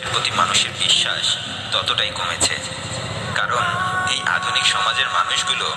প্রতি মানুষের বিশ্বাস ততটাই কমেছে। কারণ এই আধুনিক সমাজের মানুষগুলো